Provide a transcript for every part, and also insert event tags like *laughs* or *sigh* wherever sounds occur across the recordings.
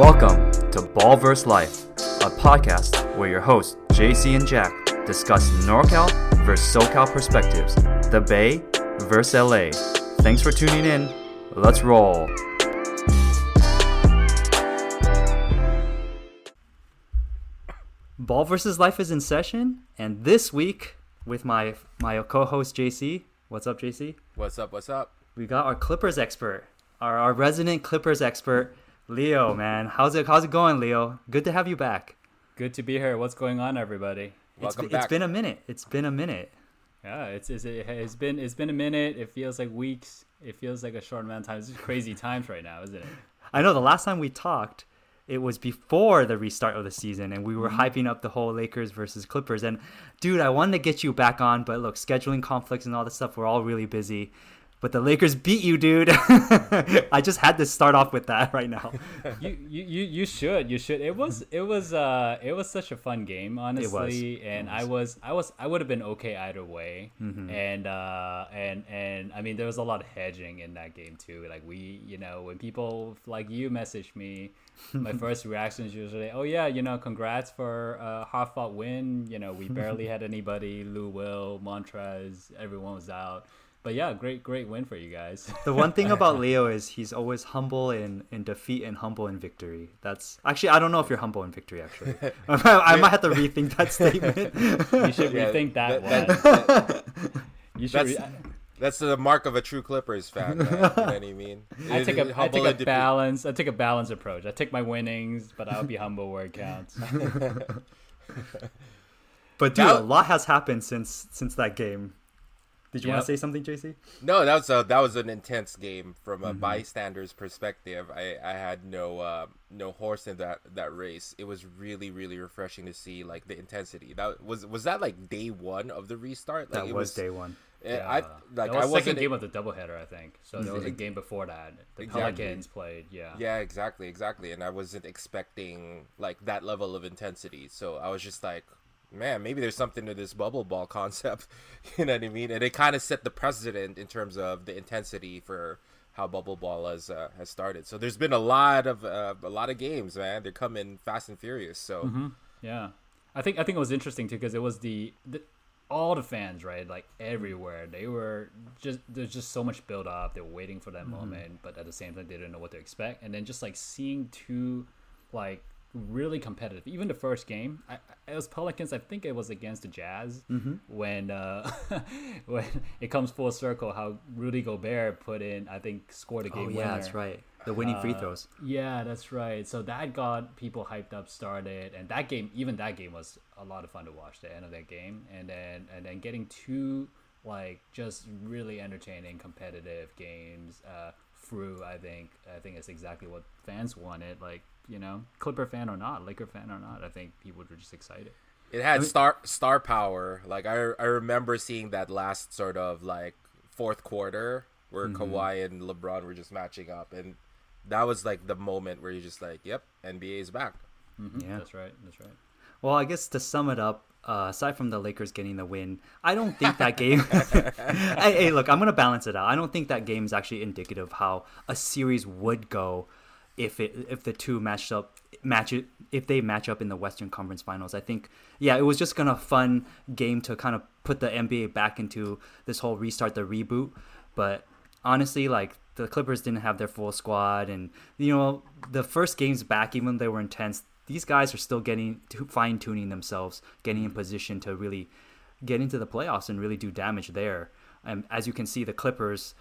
Welcome to Ball Ballverse Life, a podcast where your hosts JC and Jack discuss NorCal versus SoCal perspectives, the Bay versus LA. Thanks for tuning in. Let's roll. Ball versus Life is in session, and this week with my my co-host JC. What's up, JC? What's up? What's up? We got our Clippers expert, our, our resident Clippers expert, Leo. Man, how's it how's it going, Leo? Good to have you back. Good to be here. What's going on, everybody? Welcome it's, back. It's been a minute. It's been a minute. Yeah, it's, it's it has been it's been a minute. It feels like weeks. It feels like a short amount of time. It's crazy times right now, isn't it? I know the last time we talked, it was before the restart of the season, and we were Mm-hmm. hyping up the whole Lakers versus Clippers. And dude, I wanted to get you back on, but look, scheduling conflicts and all this stuff, we're all really busy. But the Lakers beat you, dude. *laughs* I just had to start off with that right now. *laughs* you, you you should you should. It was it was uh it was such a fun game, honestly. Was. And I was I was I would have been okay either way. Mm-hmm. And uh and and I mean there was a lot of hedging in that game too. Like we you know when people like you message me, my *laughs* first reaction is usually, oh yeah, you know, congrats for a hard fought win. You know, we barely had anybody. Lou Will, Montrez, everyone was out. But yeah, great great win for you guys. *laughs* The one thing *laughs* about Leo is he's always humble in, in defeat and humble in victory. That's actually I don't know if you're humble in victory. Actually, *laughs* I, might have to rethink that statement. you should Yeah, rethink that, that- one. that- you should. that's Re- that's the mark of a true Clippers fan. Man. you know what I mean? I take a I take a balance I take a balanced approach. I take my winnings, but I'll be humble where it counts. But dude, That- a lot has happened since since that game. Did you want to say something, JC? No, that was a, that was an intense game from Mm-hmm. a bystander's perspective. I, I had no uh, no horse in that, that race. It was really really refreshing to see like the intensity. That was was that like day one of the restart. Like, That it was day one. eh, I like that was I second wasn't game of the doubleheader, I think. So there was a game before that. The Exactly. Pelicans played. Yeah. Yeah, exactly, exactly. And I wasn't expecting like that level of intensity. So I was just like, man, maybe there's something to this bubble ball *laughs* concept. you know what I mean? And it kind of set the precedent in terms of the intensity for how bubble ball has uh, has started. So there's been a lot of uh, a lot of games, man. They're coming fast and furious. So Yeah, I think I think it was interesting too because it was the, the all the fans right like everywhere they were just there's just so much build up they were waiting for that moment but at the same time they didn't know what to expect and then just like seeing two like really competitive even the first game I, it was Pelicans I think it was against the Jazz when uh *laughs* when it comes full circle how Rudy Gobert put in I think scored a game Oh winner yeah, that's right. The winning free uh, throws. Yeah, that's right. So that got people hyped up, started, and that game, even that game was a lot of fun to watch. The end of that game, and then and then getting two like just really entertaining, competitive games uh, through. I think I think it's exactly what fans wanted. Like you know, Clipper fan or not, Laker fan or not, I think people were just excited. it had star star power. Like I I remember seeing that last sort of like fourth quarter where mm-hmm. Kawhi and LeBron were just matching up, and that was like the moment where you're just like, yep, NBA is back. Mm-hmm. Yeah. That's right. That's right. Well, I guess to sum it up, uh, aside from the Lakers getting the win, I don't think that game. *laughs* hey, hey, look, I'm gonna balance it out. I don't think that game is actually indicative of how a series would go if it if the two matched up match it if they match up in the Western Conference Finals. I think yeah, it was just gonna fun game to kind of put the NBA back into this whole restart the reboot. But honestly, like the Clippers didn't have their full squad, and you know the first games back, even though they were intense, these guys are still getting fine tuning themselves, getting in position to really get into the playoffs and really do damage there. And as you can see, the Clippers,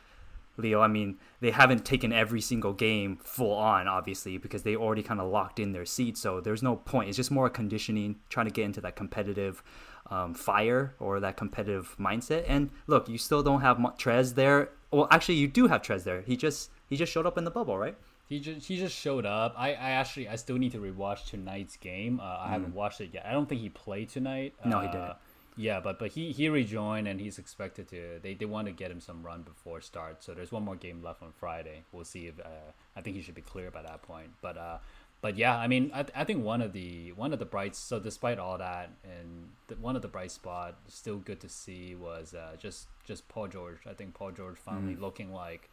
Leo, I mean, they haven't taken every single game full on, obviously, because they already kind of locked in their seats. So there's no point. It's just more conditioning, trying to get into that competitive um, fire or that competitive mindset. And look, you still don't have Trez there. Well, actually, you do have Trez there. He just he just showed up in the bubble, right? He just he just showed up. I, I actually I still need to rewatch tonight's game. Uh, I haven't watched it yet. I don't think he played tonight. No, he Uh, didn't. Yeah, but but he he rejoined and he's expected to. They they want to get him some run before start. So there's one more game left on Friday. We'll see if uh, I think he should be clear by that point. But uh, but yeah, I mean, I, I think one of the one of the brights. So despite all that, and the, one of the bright spot, still good to see was uh, just just Paul George. I think Paul George finally looking like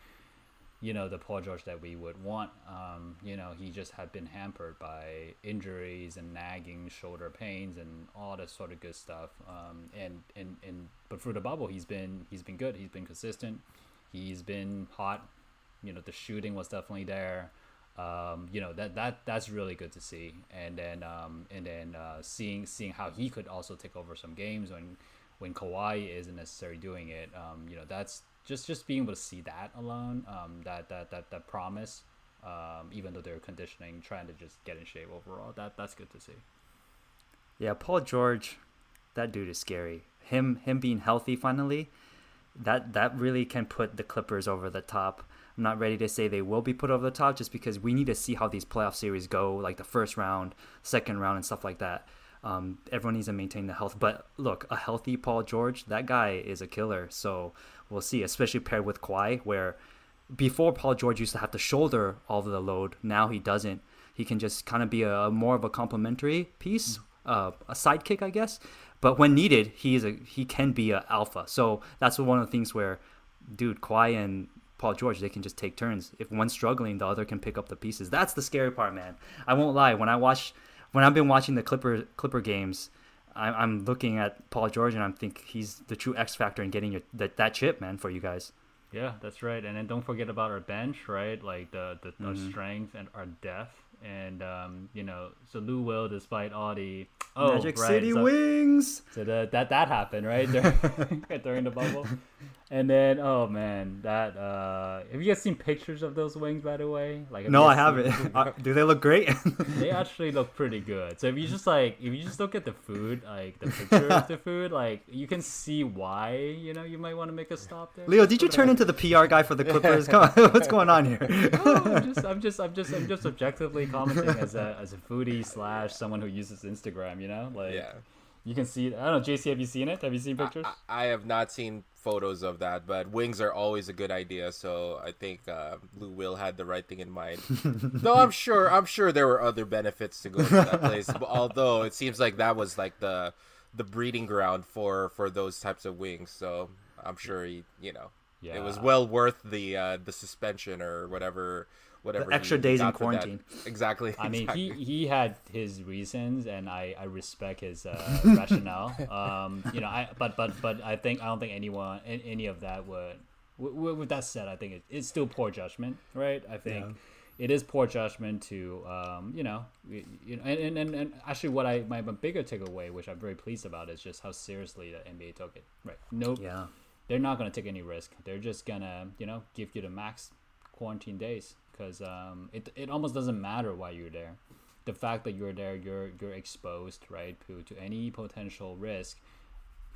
you know the Paul George that we would want. Um, you know, he just had been hampered by injuries and nagging shoulder pains and all this sort of good stuff. Um, and and and but through the bubble, he's been he's been good. He's been consistent. He's been hot. You know, the shooting was definitely there. Um, you know that that that's really good to see. And then um, and then uh, seeing seeing how he could also take over some games when when Kawhi isn't necessarily doing it. Um, you know, that's just just being able to see that alone, um, that that that that promise, um, even though they're conditioning, trying to just get in shape overall. That that's good to see. Yeah, Paul George, that dude is scary. Him him being healthy finally, that that really can put the Clippers over the top. I'm not ready to say they will be put over the top just because we need to see how these playoff series go, like the first round, second round, and stuff like that. Um, everyone needs to maintain the health. But look, a healthy Paul George, that guy is a killer. So we'll see, especially paired with Kawhi, where before Paul George used to have to shoulder all of the load. Now he doesn't. He can just kind of be a, more of a complementary piece, uh, a sidekick, I guess. But when needed, he is a he can be an alpha. So that's one of the things where, dude, Kawhi and Paul George, they can just take turns. If one's struggling, the other can pick up the pieces. That's the scary part, man. I won't lie. When I watch, when I've been watching the Clipper Clipper games, I'm, I'm looking at Paul George and I'm think he's the true X factor in getting your, that that chip, man, for you guys. Yeah, that's right. And then don't forget about our bench, right? Like the, the mm-hmm. our strength and our depth. And um, you know, so Lou Will, despite all the oh, Magic right, City so, Wings. So the, that that happened right *laughs* during, during the bubble. *laughs* And then, oh man, that uh have you guys seen pictures of those wings by the way? Like No, I haven't. *laughs* *laughs* uh, do they look great? *laughs* they actually look pretty good. So if you just like if you just look at the food, like the picture of the food, like you can see why, you know, you might want to make a stop there. Leo, did you turn into the PR guy for the Clippers? Come on, what's going on here? oh, I'm just I'm just I'm just I'm just objectively commenting as a as a foodie slash someone who uses Instagram, you know? Like yeah. You can see. I don't know, JC. Have you seen it? Have you seen pictures? I, I have not seen photos of that, but wings are always a good idea. So I think uh, Lou Will had the right thing in mind. *laughs* Though I'm sure, I'm sure there were other benefits to going to that place. *laughs* although it seems like that was like the the breeding ground for for those types of wings. So I'm sure he, you know, yeah. it was well worth the uh, the suspension or whatever whatever the extra days in quarantine. Exactly. I mean, he he had his reasons, and I I respect his uh, *laughs* rationale. Um, you know, I but but but I think I don't think anyone any of that would. With, with that said, I think it, it's still poor judgment, right? I think. Yeah. It is poor judgment to, um, you know, you know, and, and, and actually, what I my, my bigger takeaway, which I'm very pleased about, is just how seriously the NBA took it. Right? Nope. Yeah. They're not going to take any risk. They're just gonna, you know, give you the max quarantine days because um, it, it almost doesn't matter why you're there. The fact that you're there, you're you're exposed, right, to, to any potential risk.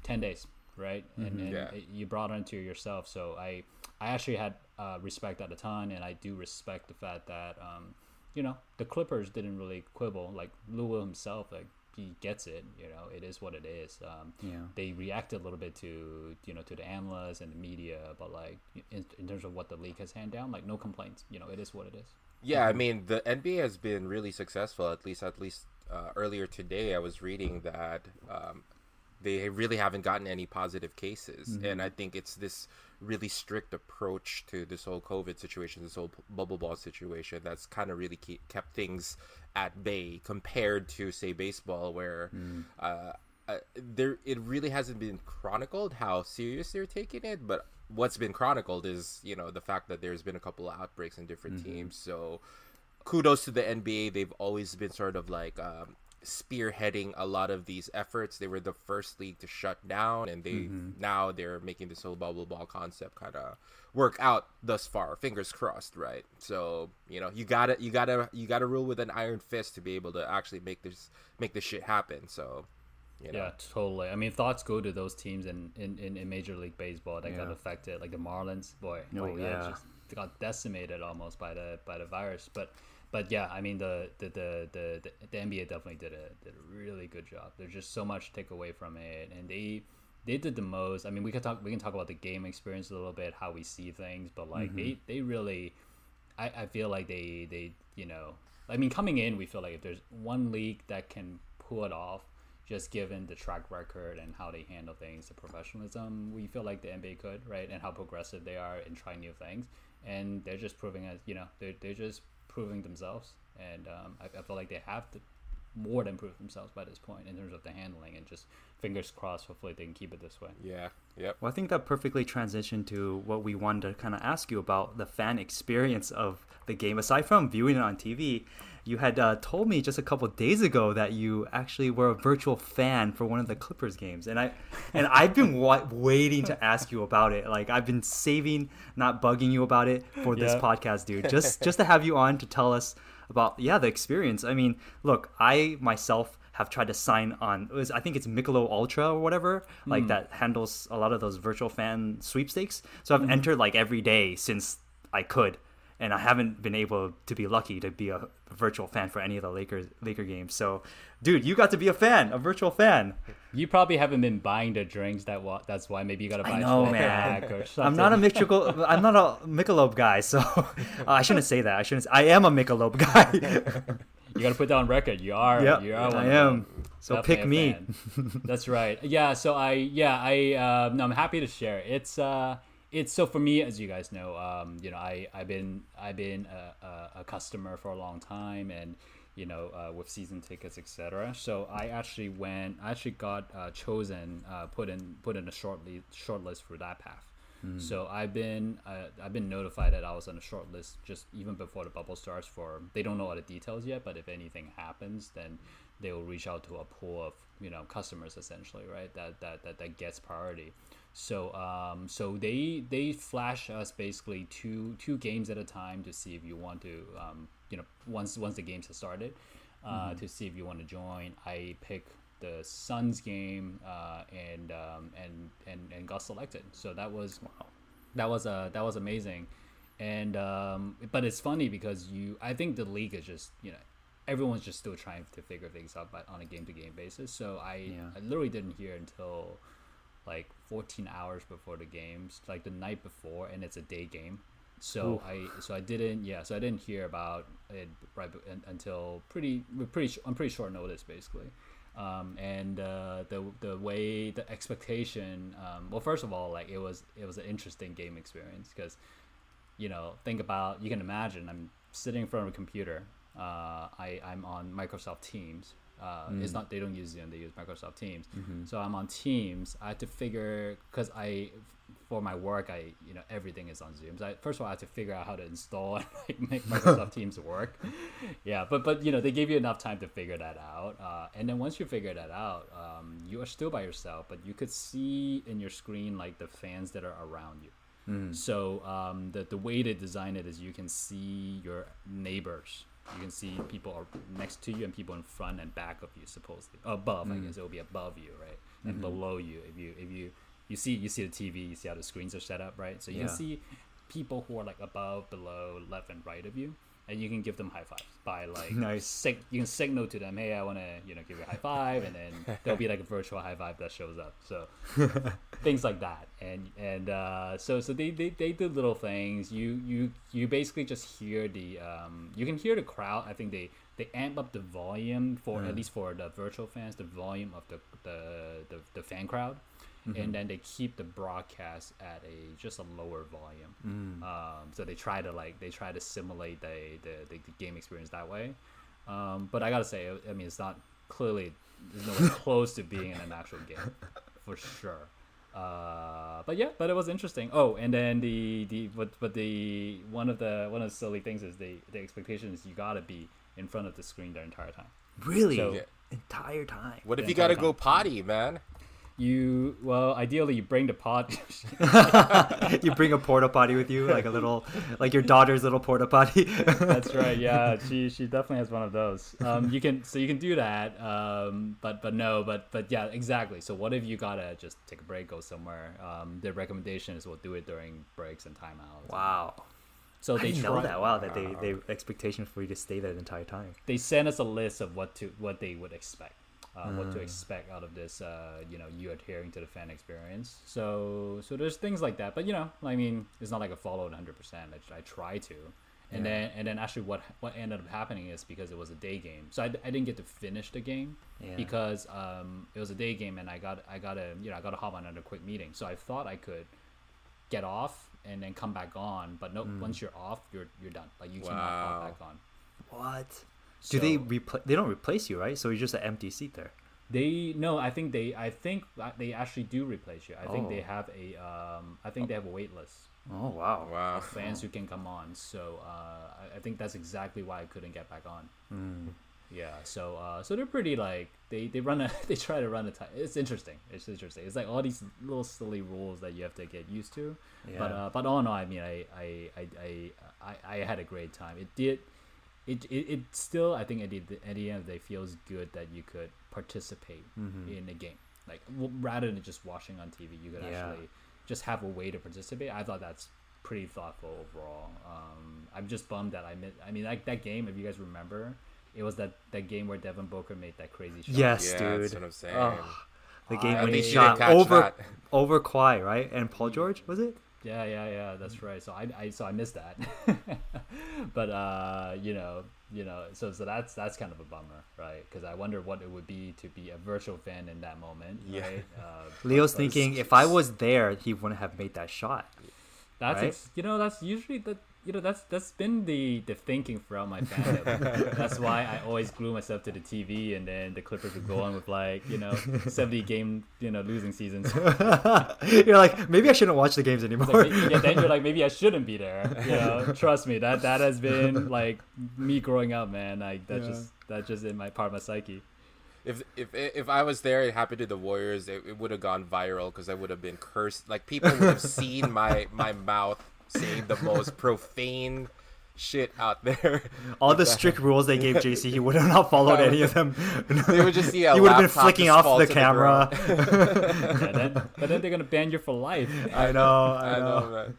Ten days, right, mm-hmm, and, and yeah. it, you brought it into yourself. So I I actually had uh, respect at a ton, and I do respect the fact that um, you know the Clippers didn't really quibble. Like Lou himself, like he gets it. You know, it is what it is. Um, yeah. They reacted a little bit to you know to the analysts and the media, but like in, in terms of what the league has handed down, like no complaints. You know, it is what it is. Yeah, I mean the NBA has been really successful. At least, at least uh, earlier today, I was reading that um, they really haven't gotten any positive cases, mm-hmm. and I think it's this really strict approach to this whole COVID situation, this whole bubble ball situation, that's kind of really keep, kept things at bay compared to say baseball where mm. uh, uh, there it really hasn't been chronicled how serious they're taking it but what's been chronicled is you know the fact that there's been a couple of outbreaks in different mm-hmm. teams so kudos to the nba they've always been sort of like um, spearheading a lot of these efforts. They were the first league to shut down, and they mm-hmm. now they're making this whole bubble ball concept kind of work out thus far. Fingers crossed, right? So you know you gotta you gotta you gotta rule with an iron fist to be able to actually make this make this shit happen. So. You know. Yeah, totally. I mean, thoughts go to those teams in, in, in, in Major League Baseball that yeah. got affected, like the Marlins. Boy, oh, like, yeah. just got decimated almost by the by the virus. But but yeah, I mean the the, the the the NBA definitely did a did a really good job. There's just so much to take away from it, and they they did the most. I mean, we could talk we can talk about the game experience a little bit, how we see things, but like mm-hmm. they they really, I I feel like they they you know, I mean coming in, we feel like if there's one league that can pull it off, just given the track record and how they handle things, the professionalism, we feel like the NBA could, right? And how progressive they are in trying new things and they're just proving it. You know, they're they're just proving themselves, and um, I, I feel like they have to more than prove themselves by this point in terms of the handling, and just fingers crossed. Hopefully, they can keep it this way. Yeah. Yep. Well, I think that perfectly transitioned to what we wanted to kind of ask you about the fan experience of the game. Aside from viewing it on TV, you had uh, told me just a couple days ago that you actually were a virtual fan for one of the Clippers games, and I and *laughs* I've been wa- waiting to ask you about it. Like I've been saving, not bugging you about it for this Yeah. podcast, dude. *laughs* Just just to have you on to tell us about yeah the experience. I mean, look, I myself have tried to sign on. It was I think it's Michelob Ultra or whatever, like that handles a lot of those virtual fan sweepstakes. So I've entered like every day since I could, and I haven't been able to be lucky to be a virtual fan for any of the Lakers Laker games. So, dude, you got to be a fan, a virtual fan. You probably haven't been buying the drinks. That wa- that's why maybe you gotta buy I know, 12 man. *laughs* or something. I'm not a Michelob. I'm not a Michelob guy, so *laughs* uh, I shouldn't say that. I shouldn't. Say, I am a Michelob guy. *laughs* You gotta put that on record. You are. yep, You are. One I am. So Definitely pick me. That's right. Yeah. So I. Yeah. I. Uh, no, I'm happy to share. It's. Uh. It's so for me, as you guys know, um, you know, I I've been I've been a, a, a customer for a long time, and you know, uh, with season tickets, etc. So I actually went. I actually got uh, chosen, uh, put in put in a short short list for that path. So I've been uh, I've been notified that I was on a short list just even before the bubble starts. For they don't know all the details yet, but if anything happens, then they will reach out to a pool of you know customers essentially, right? That that that, that gets priority. So um, so they they flash us basically two two games at a time to see if you want to um, you know once once the games have started uh, to see if you want to join. I pick the Suns game uh, and um, and and and got selected. So that was that was uh, that was amazing. And um, but it's funny because you I think the league is just you know everyone's just still trying to figure things out but on a game to game basis. So I Yeah. I literally didn't hear until like 14 hours before the games, like the night before, and it's a day game. So I so I didn't yeah so I didn't hear about it right until pretty pretty sh- on pretty short notice basically. Um, and uh, the the way the expectation um, well first of all like it was it was an interesting game experience because you know think about you can imagine i'm sitting in front of a computer uh, I, i'm on microsoft teams uh, it's not they don't use zoom they use microsoft teams. So i'm on teams. I had to figure because i for my work i you know everything is on zoom. So I, first of all i had to figure out how to install *laughs* and like, make microsoft *laughs* teams work. Yeah but but you know they gave you enough time to figure that out. Uh, and then once you figure that out um, you are still by yourself but you could see in your screen like the fans that are around you. So um, the, the way they design it is you can see your neighbors. You can see people are next to you and people in front and back of you, supposedly above. I hmm. guess it will be above you, right, and mm-hmm. below you. If you if you you see you see the TV, you see how the screens are set up, right? So you Yeah. can see people who are like above, below, left, and right of you, and you can give them high fives by like Nice. sig- you can signal to them, hey, I want to you know give you a high five, and then *laughs* there'll be like a virtual high five that shows up. So *laughs* things like that and and uh, so so they, they they did little things you you you basically just hear the um, you can hear the crowd i think they they amp up the volume for at least for the virtual fans the volume of the the the, the fan crowd and then they keep the broadcast at a just a lower volume um, so they try to like they try to simulate the the, the, the game experience that way um, but i gotta say i mean it's not clearly there's nowhere close to being in an actual game for sure. Uh, but yeah, but it was interesting. Oh, and then the the but but the one of the one of the silly things is the the expectation is you gotta be in front of the screen the entire time. Really, So- Yeah. entire time. What if you gotta entire go potty, man? You well, ideally you bring the pot *laughs* you bring a porta potty with you, like a little, like your daughter's little porta potty. *laughs* That's right. Yeah, she she definitely has one of those. Um, you can so you can do that. Um, but but no, but but yeah, exactly. So what if you gotta just take a break, go somewhere? Um, the recommendation is we'll do it during breaks and timeouts. wow, So they know that. Wow, that they they expectation for you to stay there the entire time. they sent us a list of what to what they would expect, uh, what to expect out of this. Uh, you know, you adhering to the fan experience. So so there's things like that. But you know, I mean, it's not like a follow 100. percent I, I try to. And Yeah. then, and then, actually, what what ended up happening is because it was a day game, so I, I didn't get to finish the game Yeah. because um, it was a day game, and I got I got to you know I got to hop on another quick meeting. So I thought I could get off and then come back on. But no, once you're off, you're you're done. Like you cannot Wow. pop back on. What? Do they So- repl- They don't replace you, right? So you're just an empty seat there. They no, I think they I think they actually do replace you. I think they Oh. have a um I think they have a wait list Oh wow. Wow. of fans who can come on. So uh I, I think that's exactly why I couldn't get back on. Hmm. Yeah, so uh so they're pretty like they they run a *laughs* they try to run a time. It's interesting. It's interesting. It's like all these little silly rules that you have to get used to. But Yeah. uh but all in all, I mean I I I I, I, I had a great time. It did it, it, it still I think at the, at the end of the day feels good that you could participate Mm-hmm. in a game like w- rather than just watching on TV you could Yeah. actually just have a way to participate I thought that's pretty thoughtful overall um, I'm just bummed that I missed I mean like that game if you guys remember it was that, that game where Devin Booker made that crazy shot Yes, yeah, dude. that's what I'm saying. Oh, the game I when he shot over that. over Kawhi, right? And Paul George was it? Yeah, yeah, yeah. That's right. So I, I so I missed that. *laughs* but uh, you know, you know, so so that's that's kind of a bummer, right? Because I wonder what it would be to be a virtual fan in that moment, Yeah. right? *laughs* Uh, Leo's but- thinking if I was there, he wouldn't have made that shot. That's right? ex- you know that's usually the you know that's that's been the the thinking throughout my fandom. *laughs* that's why I always glue myself to the TV, and then the Clippers would go on with like you know seventy game you know losing seasons. *laughs* You're like, maybe I shouldn't watch the games anymore. Like, maybe- yeah, then you're like, maybe I shouldn't be there. *laughs* You know, trust me, that that has been like me growing up, man. Like that Yeah. just that just in my part of my psyche. If if if I was there, it happened to the Warriors, it, it would have gone viral because I would have been cursed. Like people would have seen my my mouth saying the most profane shit out there. *laughs* All the strict rules they gave JC, he would have not *laughs* followed any of them. *laughs* They would just see a he would have been flicking off fall the to camera. Yeah, then, but then they're gonna ban you for life. I know, I, I know. know, man.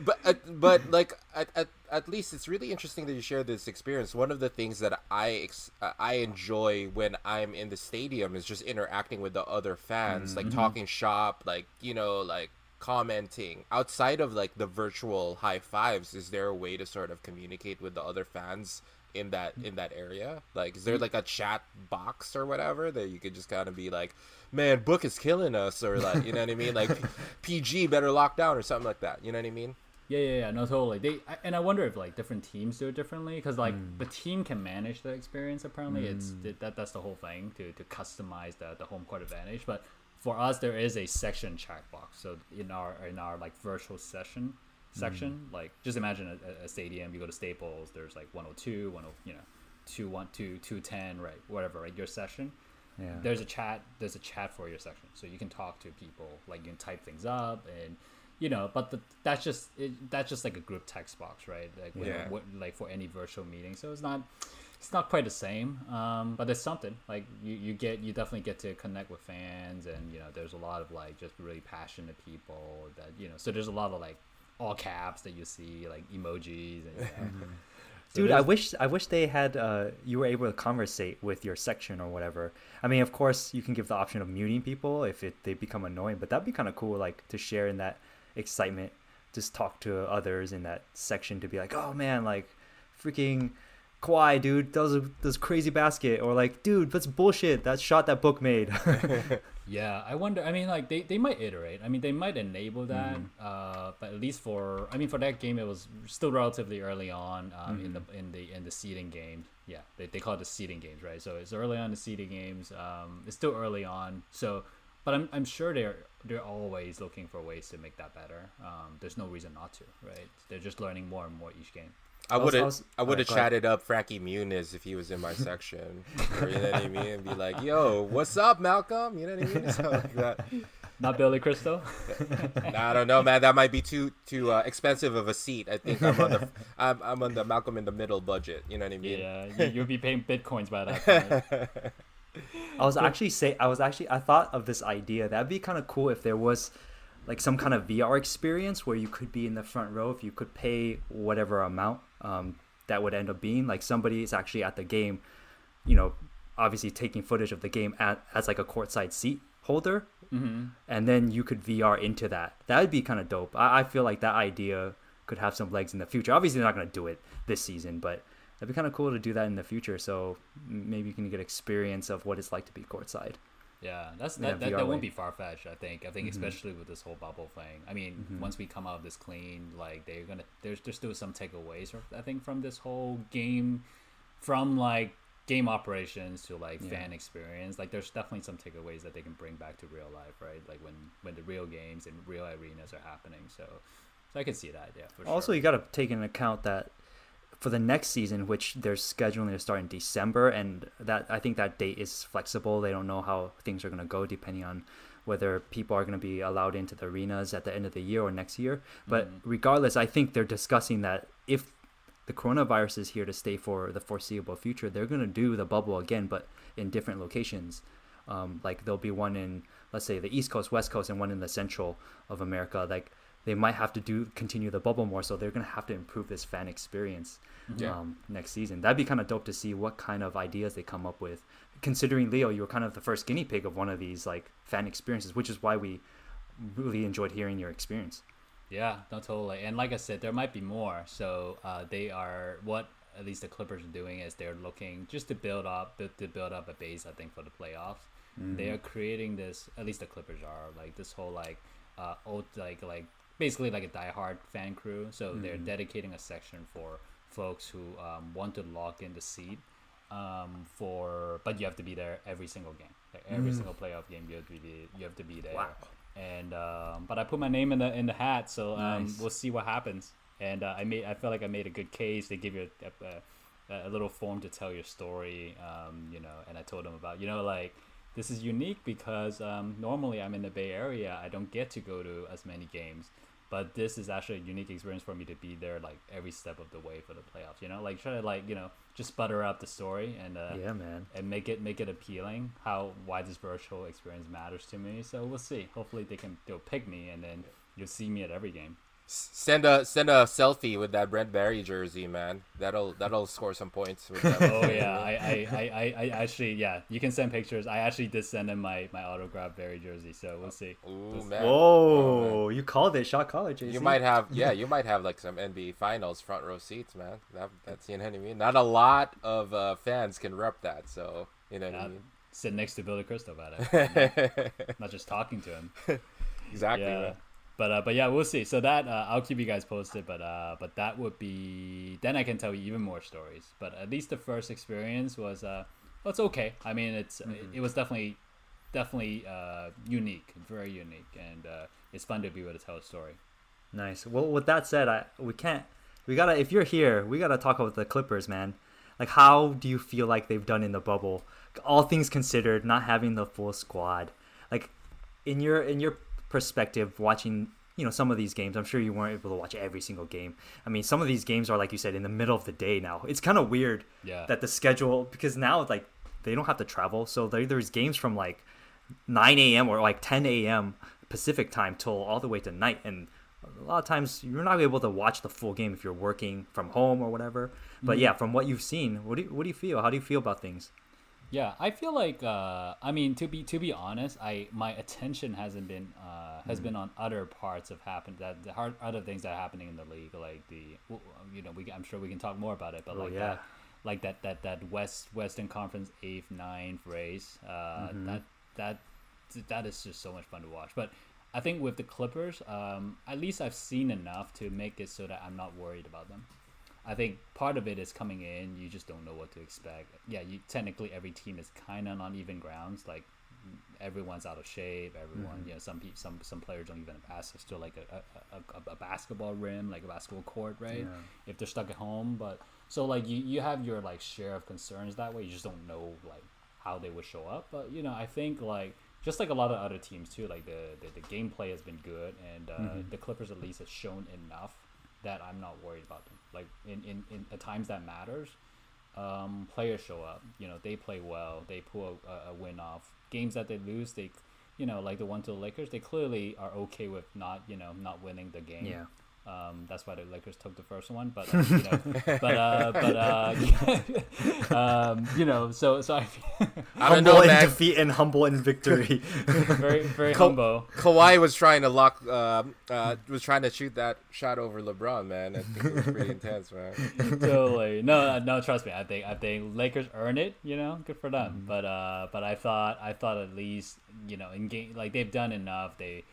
But uh, but like at, at at least it's really interesting that you share this experience. One of the things that I ex- uh, I enjoy when I'm in the stadium is just interacting with the other fans, like talking shop, like you know, like commenting. Outside of like the virtual high fives, is there a way to sort of communicate with the other fans? in that in that area like is there mm. like a chat box or whatever that you could just kind of be like man book is killing us or like you know what i mean like *laughs* pg better lock down or something like that you know what i mean Yeah, yeah, yeah. No, totally. They I, and I wonder if like different teams do it differently because like mm. the team can manage the experience. Apparently, it's mm. that that's the whole thing to to customize the the home court advantage. But for us, there is a section chat box. So in our in our like virtual session mm-hmm. section, like just imagine a, a stadium. You go to Staples. There's like 102, 10, you know, two one two two ten, right? Whatever, right? Your session Yeah. there's a chat there's a chat for your section so you can talk to people like you can type things up and you know but the, that's just it, that's just like a group text box right like when, Yeah. what, like for any virtual meeting so it's not it's not quite the same um, but it's something like you, you get you definitely get to connect with fans and you know there's a lot of like just really passionate people that you know so there's a lot of like all caps that you see like emojis and you know. *laughs* So Dude, I wish I wish they had uh, you were able to conversate with your section or whatever. I mean, of course, you can give the option of muting people if it, they become annoying, but that'd be kind of cool, like to share in that excitement. Just talk to others in that section to be like, oh man, like freaking Kawhi, dude, that was a this crazy basket, or like, dude, that's bullshit. That shot that book made. *laughs* *laughs* Yeah, I wonder. I mean, like they, they might iterate. I mean, they might enable that. Uh, but at least for I mean, for that game, it was still relatively early on um, in the in the in the seeding game. Yeah, they, they call it the seeding games, right? So it's early on the seeding games. Um, it's still early on. So, but I'm, I'm sure they're they're always looking for ways to make that better. Um, there's no reason not to, right? They're just learning more and more each game. I would have I would have chatted up Frankie Muniz if he was in my section. Or, you know what I mean? And be like, "Yo, what's up, Malcolm?" You know what I mean? *laughs* Something like that. Not Billy Crystal. *laughs* Nah, I don't know, man. That might be too too uh, expensive of a seat. I think I'm on the *laughs* I'm, I'm on the Malcolm in the Middle budget. You know what I mean? yeah, you, you'll be paying bitcoins by that point. I was actually say I was actually I thought of this idea. That'd be kind of cool if there was like some kind of VR experience where you could be in the front row if you could pay whatever amount um, that would end up being. Like somebody is actually at the game, you know, obviously taking footage of the game at, as like a courtside seat holder, hmm and then you could VR into that. That would be kind of dope. I, I feel like that idea could have some legs in the future. Obviously, they're not going to do it this season, but that'd be kind of cool to do that in the future. So maybe you can get experience of what it's like to be courtside. Yeah, that's that, that, that won't be far fetched. I think. I think mm-hmm. especially with this whole bubble thing. I mean, mm-hmm. once we come out of this clean, like they're gonna there's there's still some takeaways. I think from this whole game, from like game operations to like Yeah. fan experience. Like there's definitely some takeaways that they can bring back to real life, right? Like when when the real games and real arenas are happening. So, so I can see that. Yeah. For Also, sure. you got to take into account that for the next season, which they're scheduling to start in December, and that I think that date is flexible. They don't know how things are going to go depending on whether people are going to be allowed into the arenas at the end of the year or next year. But Mhm. regardless, I think they're discussing that if the coronavirus is here to stay for the foreseeable future, they're going to do the bubble again, but in different locations. Um, like there'll be one in, let's say, the East Coast, West Coast, and one in the Central of America. Like they might have to do continue the bubble more, so they're gonna have to improve this fan experience Yeah. um, next season. That'd be kind of dope to see what kind of ideas they come up with. Considering Leo, you were kind of the first guinea pig of one of these like fan experiences, which is why we really enjoyed hearing your experience. Yeah, no, totally. And like I said, there might be more. So uh, they are what at least the Clippers are doing is they're looking just to build up to build up a base. I think for the playoffs, they are creating this. At least the Clippers are like this whole like uh, old like like basically like a diehard fan crew. So they're dedicating a section for folks who um, want to lock in the seat um, for, but you have to be there every single game. Like every single playoff game, you have to be you have to be there Wow. and um, but I put my name in the in the hat, so um, Nice. we'll see what happens. And uh, I made I felt like I made a good case. They give you a, a, a little form to tell your story, um, you know. And I told them about you know like this is unique because um, normally I'm in the Bay Area. I don't get to go to as many games, but this is actually a unique experience for me to be there like every step of the way for the playoffs. You know, like try to like you know just butter up the story and uh, yeah, man. and make it make it appealing how why this virtual experience matters to me so we'll see hopefully they can they'll pick me and then you'll see me at every game Send a send a selfie with that Brent Barry jersey, man. That'll that'll score some points. With that. oh yeah I, I, I, I, I actually yeah you can send pictures i actually did send him my my autograph Barry jersey so we'll see Ooh man. Whoa, you called it shot caller, JC. You might have, *laughs* yeah, you might have like some NBA Finals front row seats, man. That, that's you know what I mean. Not a lot of uh, fans can rep that, so you know what I mean. sit next to billy crystal about it *laughs* not just talking to him *laughs* exactly. yeah. man. But uh, but yeah, we'll see. So that uh, I'll keep you guys posted. But uh, but that would be then I can tell you even more stories. But at least the first experience was uh, well, it's okay. I mean, it's it, was definitely definitely uh, unique, very unique, and uh, it's fun to be able to tell a story. Nice. Well, with that said, I we can't. We gotta. If you're here, we gotta talk about the Clippers, man. Like, how do you feel like they've done in the bubble? All things considered, not having the full squad. Like, in your in your perspective, watching you know some of these games, I'm sure you weren't able to watch every single game. I mean, some of these games are like you said in the middle of the day now. It's kind of weird Yeah. that the schedule because now like they don't have to travel, so there, there's games from like 9 a.m. or like 10 a.m. Pacific time till all the way to night, and a lot of times you're not able to watch the full game if you're working from home or whatever. But mm-hmm. yeah, from what you've seen, what do you, what do you feel? How do you feel about things? Yeah, I feel like uh, I mean to be to be honest, I my attention hasn't been uh, has been on other parts of happen that the hard, other things that are happening in the league, like the you know we I'm sure we can talk more about it, but Oh, like yeah. that like that that that West Western Conference eighth ninth race, uh, that that that is just so much fun to watch. But I think with the Clippers, um, at least I've seen enough to make it so that I'm not worried about them. I think part of it is coming in, you just don't know what to expect. Yeah, you technically every team is kind of on even grounds. Like everyone's out of shape. Everyone, you know, some pe- some some players don't even pass. It's still like a, a, a, a basketball rim, like a basketball court, right? Yeah. If they're stuck at home, but so like you you have your like share of concerns that way. You just don't know like how they would show up. But you know, I think like just like a lot of other teams too, like the the, the gameplay has been good, and uh, the Clippers at least has shown enough that I'm not worried about them. Like in in, in at times that matters, um, players show up. You know, they play well. They pull a, a win off. Games that they lose, they, you know, like the one to the Lakers, they clearly are okay with not, you know, not winning the game. Yeah. Um, that's why the Lakers took the first one, but uh, you know, *laughs* but uh, but uh, *laughs* um, you know, so so I *laughs* I don't humble know, in man. defeat and humble in victory. very very Ko- humble. Kawhi was trying to lock, um uh, was trying to shoot that shot over LeBron, man. I think it was pretty intense, man. totally. No, uh, no. Trust me. I think I think Lakers earn it. You know, good for them. Mm-hmm. But uh, but I thought I thought at least you know in game like they've done enough. They,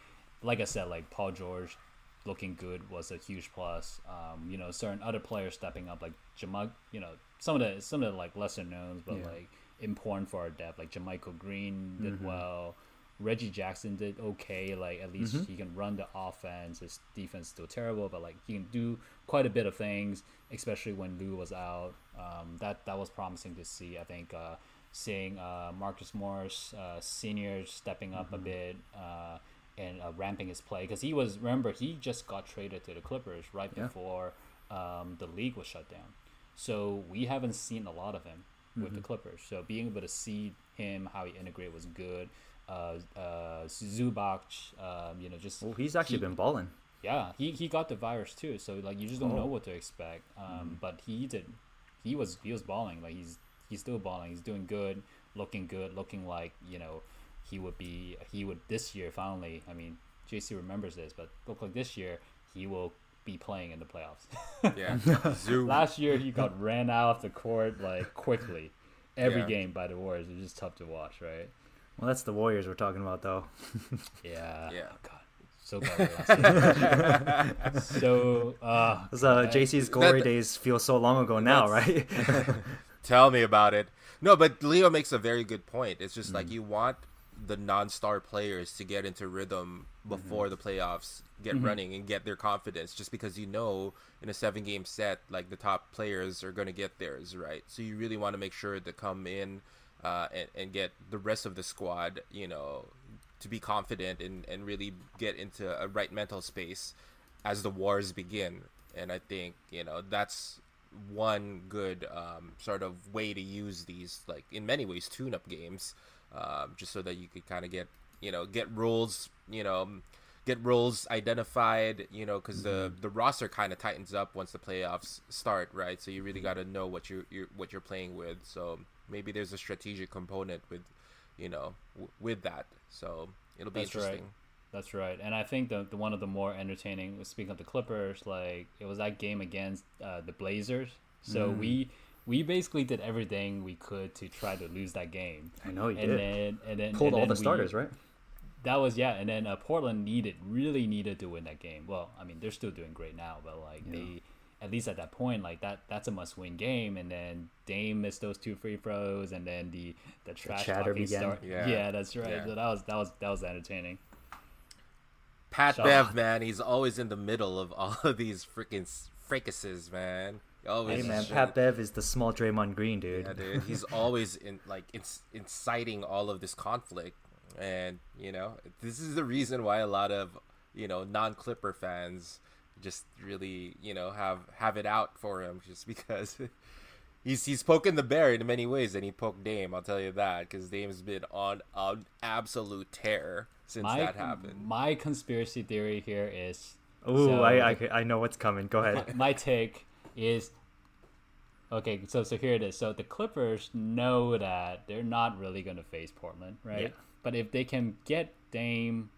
like I said, like Paul George, looking good was a huge plus. Um, you know, certain other players stepping up like Jamal. You know, some of the some of the like lesser knowns, but Yeah. like important for our depth. Like JaMychal Green did Mm-hmm. well. Reggie Jackson did okay. Like at least Mm-hmm. he can run the offense. His defense is still terrible, but like he can do quite a bit of things, especially when Lou was out. Um, that that was promising to see. I think uh, seeing uh, Marcus Morris uh, senior stepping up a Mm-hmm. bit uh, and uh, ramping his play because he was remember he just got traded to the Clippers right Yeah. before um, the league was shut down. So we haven't seen a lot of him with Mm-hmm. the Clippers. So being able to see him how he integrated was good. Uh, uh, Zubac, um, you know, just well, he's actually he- been balling. yeah, he, he got the virus too. So like you just don't know Oh. what to expect. Um, but he did, he was he was balling. Like he's he's still balling. He's doing good, looking good, looking like you know he would be he would this year finally. I mean, JC remembers this, but look like this year he will be playing in the playoffs. *laughs* Yeah. Zoo. Last year he got *laughs* ran out of the court like quickly. Every Yeah. game by the Warriors It was just tough to watch, right? Well, that's the Warriors we're talking about, though. *laughs* Yeah. Yeah. Oh, God. So glad we lost. so uh, So I- JC's glory that- days feel so long ago now, right? Tell me about it. No, but Leo makes a very good point. It's just Mm. like you want the non-star players to get into rhythm before the playoffs get running and get their confidence just because you know in a seven game set like the top players are going to get theirs right? So you really want to make sure to come in uh, and, and get the rest of the squad you know to be confident and, and really get into a right mental space as the wars begin. And i think you know that's one good um, sort of way to use these like in many ways tune up games um, just so that you could kind of get you know get roles you know get roles identified you know because the the roster kind of tightens up once the playoffs start right so you really got to know what you you're what you're playing with so maybe there's a strategic component with you know w- with that so it'll be That's right. That's right, and I think the, the one of the more entertaining. Speaking of the Clippers, like it was that game against uh, the Blazers. So Mm. we we basically did everything we could to try to lose that game. I know he and did. then and then Pulled and all then the we- starters, right? That was yeah, and then uh, Portland needed really needed to win that game. Well, I mean they're still doing great now, but like they at least at that point like that that's a must win game. And then Dame missed those two free throws, and then the the trash chatter talking began. start. Yeah. Yeah. that's right. Yeah. So that was that was that was entertaining. Pat So- Bev, man, he's always in the middle of all of these freaking fracases, man. Always Hey man, just- Pat Bev is the small Draymond Green, dude. Yeah, dude. He's *laughs* always in like it's inciting all of this conflict, and you know this is the reason why a lot of you know non-Clipper fans just really you know have have it out for him *laughs* just because *laughs* he's he's poking the bear in many ways, and he poked Dame. I'll tell you that because Dame's been on an absolute tear since my, that happened. My conspiracy theory here is Ooh, so I, I I know what's coming. Go ahead. my take is okay. So so here it is. So the Clippers know that they're not really going to face Portland, right? Yeah. But if they can get Dame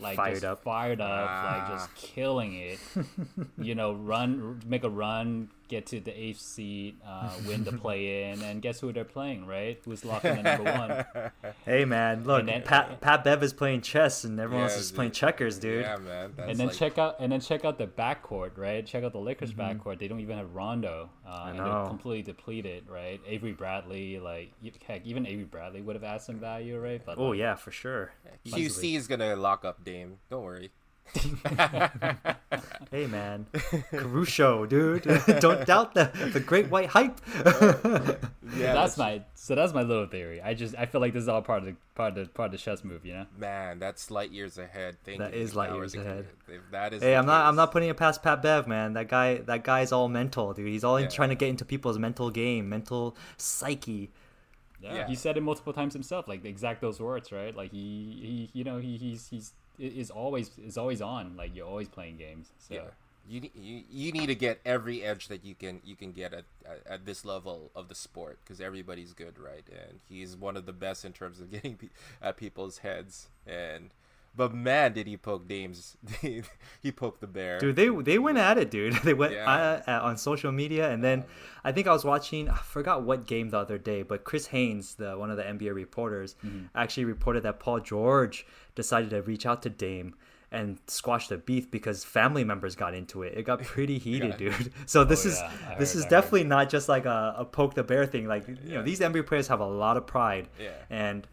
like Fired just up. fired up, like Ah. just killing it, *laughs* you know, run, make a run, get to the eighth seed, uh, win the *laughs* play in, and guess who they're playing, right? Who's locking the number one? *laughs* Hey man, look, then- Pat Pat Bev is playing chess and everyone else Yeah, is playing checkers, dude. Yeah, man. That's and then like, check out and then check out the backcourt, right? Check out the Lakers backcourt. They don't even have Rondo, uh, and know. they're completely depleted, right? Avery Bradley, like heck, even Avery Bradley would have had some value, right? But Oh like, yeah, for sure. QC is gonna lock up Dame. Don't worry. *laughs* Hey man, Caruso, dude. *laughs* Don't doubt the the great white hype. *laughs* Yeah, that's my so that's my little theory. I just I feel like this is all part of the part of the part of the chess move, you know? Man, that's light years ahead. Thinking That is if light years ahead. If that is, Hey, I'm not I'm not putting it past Pat Bev, man. That guy that guy's all mental, dude. He's all in Yeah. trying to get into people's mental game, mental psyche. Yeah, Yeah. he said it multiple times himself, like exact those words, right? Like he, he you know, he he's he's is always is always on. Like you're always playing games. So Yeah. You, you you need to get every edge that you can you can get at at, at this level of the sport because everybody's good, right? And he's one of the best in terms of *laughs* getting pe- at people's heads. And but man, did he poke Dame's? *laughs* he poked the bear. Dude, they they went at it, dude. *laughs* They went Yeah. on social media, and then I think I was watching. I forgot what game the other day, but Chris Haynes, the one of the NBA reporters, mm-hmm. actually reported that Paul George decided to reach out to Dame and squash the beef because family members got into it. It got pretty *laughs* heated, dude. *laughs* So this oh, is yeah, this heard, is I heard. definitely not just like a, a poke the bear thing. Like you know, these NBA players have a lot of pride, Yeah. and.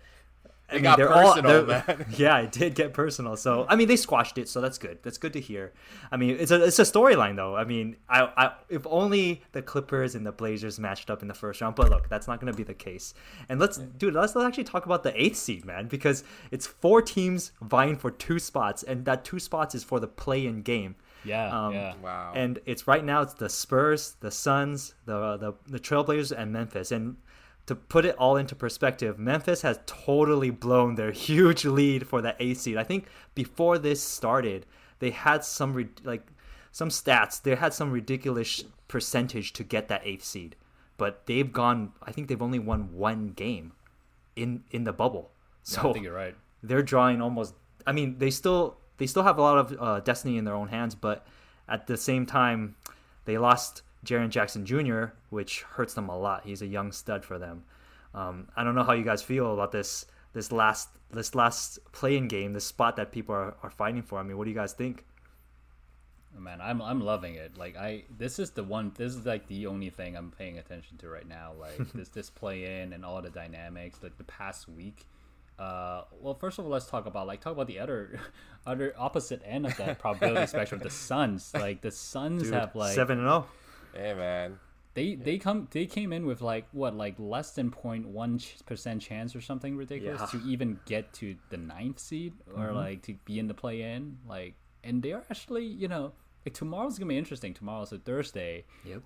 I It mean, got they're all- personal, they're- man. *laughs* yeah, it did get personal. So I mean, they squashed it, so that's good. That's good to hear. I mean, it's a it's a storyline though. I mean, I, I if only the Clippers and the Blazers matched up in the first round. But look, that's not going to be the case. And let's dude, let's let's actually talk about the eighth seed, man, because it's four teams vying for two spots, and that two spots is for the play-in game. Yeah, Um, yeah. Wow. And it's right now it's the Spurs, the Suns, the the the Trailblazers, and Memphis. And to put it all into perspective, Memphis has totally blown their *laughs* huge lead for the eighth seed. I think before this started, they had some re- like some stats. They had some ridiculous percentage to get that eighth seed, but they've gone. I think they've only won one game in in the bubble. Yeah, So I think you're right. they're drawing almost i mean they still they still have a lot of uh, destiny in their own hands but at the same time they lost Jaren Jackson Jr., which hurts them a lot. He's a young stud for them. Um, I don't know how you guys feel about this this last this last playing game, this spot that people are, are fighting for. I mean, what do you guys think? Oh, Man, I'm I'm loving it. Like I, this is the one. This is like the only thing I'm paying attention to right now. Like *laughs* this this play in and all the dynamics. Like the past week. Uh, well, first of all, let's talk about like talk about the other, *laughs* other opposite end of that probability *laughs* spectrum. The Suns, like the Suns Dude, have like seven and oh. zero. Hey man. they they come they came in with like what like less than 0.1 percent chance or something ridiculous Yeah. Mm-hmm. to even get to the ninth seed or like to be in the play in like and they're actually you know like tomorrow's gonna be interesting tomorrow's a thursday Yep.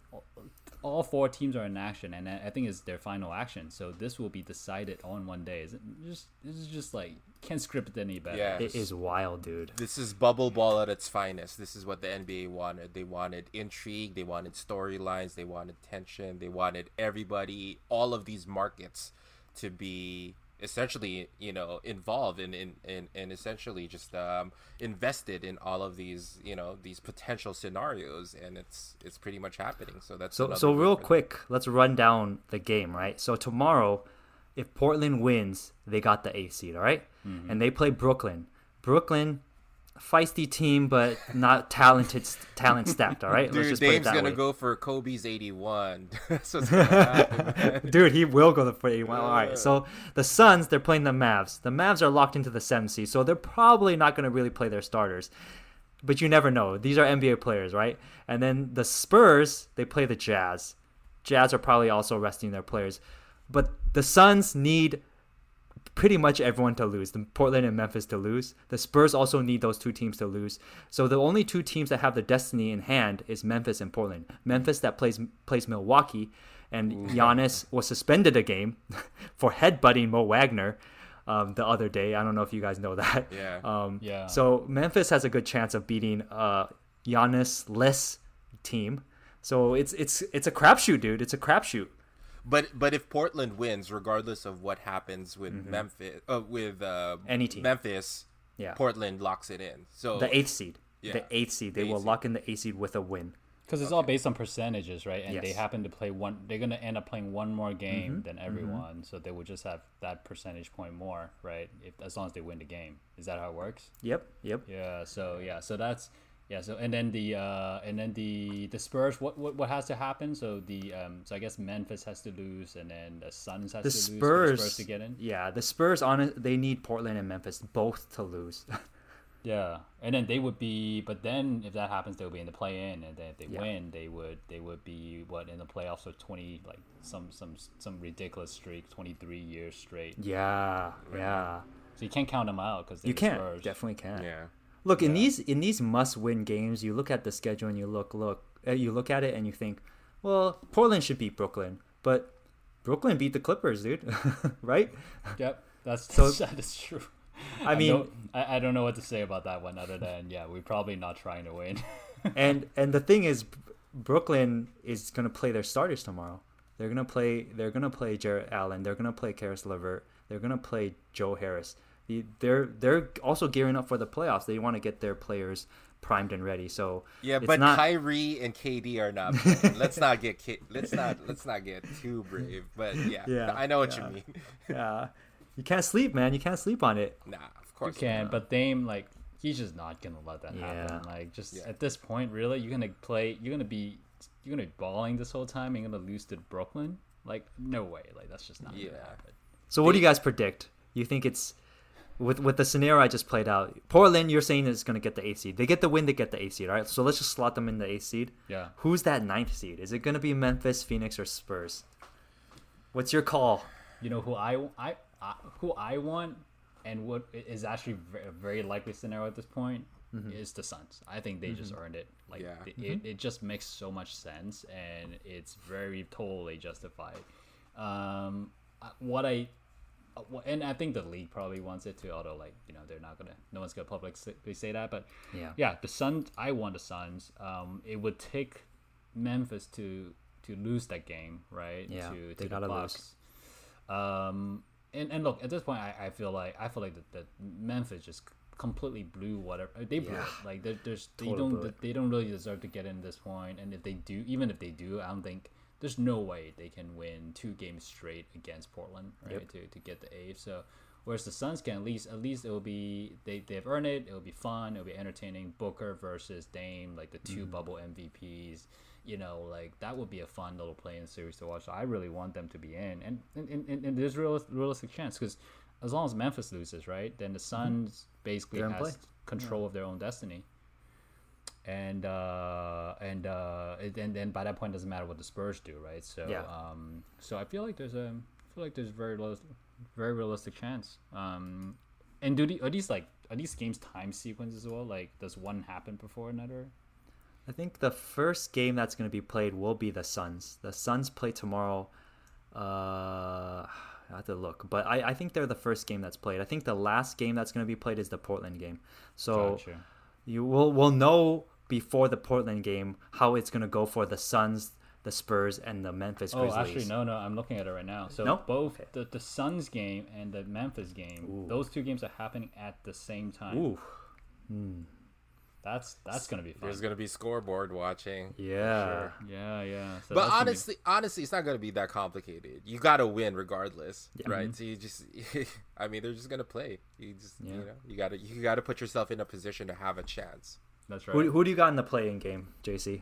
All four teams are in action and i I think it's their final action so this will be decided on one day is it just this is just like can't script it any better Yeah. It is wild, dude. This is bubble ball at its finest. This is what the NBA wanted. They wanted intrigue, they wanted storylines, they wanted tension, they wanted everybody, all of these markets to be essentially, you know, involved in in, in, in essentially just um, invested in all of these, you know, these potential scenarios and it's it's pretty much happening. So that's So so real for them. quick, let's run down the game, right? So tomorrow, if Portland wins, they got the eighth seed, all right? Mm-hmm. And they play Brooklyn. Brooklyn, feisty team, but not talented, talent stacked, all right? Dude, just put it Dame's gonna way. go for Kobe's 81. *laughs* That's what's gonna happen. *laughs* Dude, he will go for 81. All right. So the Suns, they're playing the Mavs. The Mavs are locked into the seventh seed, so they're probably not going to really play their starters. But you never know. These are NBA players, right? And then the Spurs, they play the Jazz. Jazz are probably also resting their players. But the Suns need pretty much everyone to lose. The Portland and Memphis to lose. The Spurs also need those two teams to lose. So the only two teams that have the destiny in hand is Memphis and Portland. Memphis that plays plays Milwaukee, and Giannis was suspended a game *laughs* for headbutting Mo Wagner um, the other day. I don't know if you guys know that. Yeah. Um, Yeah. So Memphis has a good chance of beating uh, Giannis less team. So it's it's it's a crapshoot, dude. It's a crapshoot. But but if Portland wins, regardless of what happens with Memphis, uh, with uh, Mm-hmm. Any team. Memphis, Yeah. Portland locks it in. So the eighth seed. Yeah. The eighth seed. They The will seed. lock in the eighth seed with a win. Because it's all based on percentages, right? And they happen to play one. They're gonna end up playing one more game Mm-hmm. than everyone, so they would just have that percentage point more, right? If as long as they win the game, is that how it works? Yep. Yep. Yeah. So yeah. So that's yeah. So and then the uh and then the the Spurs. What what what has to happen? So the um. So I guess Memphis has to lose, and then the Suns has The to lose for the Spurs, Spurs to get in. Yeah, the Spurs on it. They need Portland and Memphis both to lose. *laughs* Yeah, and then they would be, but then if that happens, they'll be in the play-in, and then if they Yeah. win, they would they would be what in the playoffs of twenty like some some some ridiculous streak, twenty three years straight. yeah. Yeah. So you can't count them out because You can't definitely can. yeah, Look in these in these must-win games. You look at the schedule and you look look uh, you look at it and you think, well, Portland should beat Brooklyn, but Brooklyn beat the Clippers, dude. *laughs* right? Yep, that's So- *laughs* that is true. I mean, don't- I, I don't know what to say about that one other than yeah, we're probably not trying to win. *laughs* and and the thing is, Brooklyn is gonna play their starters tomorrow. They're gonna play. They're gonna play Jarrett Allen. They're gonna play Caris LeVert. They're gonna play Joe Harris. They're they're also gearing up for the playoffs. They want to get their players primed and ready. So yeah, it's but not, Kyrie and KD are not. playing. *laughs* let's not get let's not let's not get too brave. But yeah, Yeah, I know what yeah. you mean. *laughs* yeah, you can't sleep, man. You can't sleep on it. Nah, of course You can, not. but Dame like he's just not gonna let that Yeah. happen. Like just Yeah. at this point, really, you're gonna play. You're gonna be you're gonna be balling this whole time. You're gonna lose to Brooklyn. Like no way. Like that's just not Yeah. gonna happen. So what do you guys predict? You think it's with with the scenario I just played out? Portland, you're saying is going to get the eighth seed. They get the win, they get the eighth seed. All right. So let's just slot them in the eighth seed. Yeah. Who's that ninth seed? Is it going to be Memphis, Phoenix, or Spurs? What's your call? You know who I I, I who I want and what is actually a very likely scenario at this point mm-hmm. is the Suns. I think they just mm-hmm. earned it. Like Yeah. it, it, it just makes so much sense and it's very totally justified. Um, what I wh- and I think the league probably wants it too. Although like you know they're not gonna no one's gonna publicly say that. But Yeah. yeah, the Suns. I want the Suns. Um, it would take Memphis to to lose that game, right? Yeah, to, they to gotta the lose. Um, and and look at this point, I, I feel like I feel like that, that Memphis just completely blew whatever they blew Yeah. Like there's they Totally don't they don't really deserve to get in this point. And if they do, even if they do, I don't think there's no way they can win two games straight against Portland, right? Yep. To to get the eighth. So. Whereas the Suns can at least at least it'll be they they've earned it. It'll be fun. It'll be entertaining. Booker versus Dame, like the Mm-hmm. 2 bubble MVPs. You know, like that would be a fun little play-in series to watch. So I really want them to be in, and and, and, and there's real realistic chance because as long as Memphis loses, right, then the Suns basically Mm-hmm. They're has play. control of their own destiny. And uh, and uh, and then by that point, it doesn't matter what the Spurs do, right? So Yeah. um, so I feel like there's a I feel like there's very low, very realistic chance. Um, and do the, are these like are these games time sequences as well? Like, does one happen before another? I think the first game that's going to be played will be the Suns. The Suns play tomorrow. Uh, I have to look, but I, I think they're the first game that's played. I think the last game that's going to be played is the Portland game. So Gotcha. you will will know before the Portland game how it's going to go for the Suns, the Spurs, and the Memphis Oh, Grizzlies. actually, no, no. I'm looking at it right now. So No? both the the Suns game and the Memphis game, Ooh. those two games are happening at the same time. Ooh, hmm. That's that's gonna be fun. There's gonna be scoreboard watching. yeah. Sure. Yeah, yeah. So But that's gonna be- honestly, honestly, it's not gonna be that complicated. You gotta win regardless, right? Mm-hmm. So you just, *laughs* I mean, they're just gonna play. You just, Yeah. you know, you gotta, you gotta put yourself in a position to have a chance. That's right. Who, who do you got in the playing game, JC?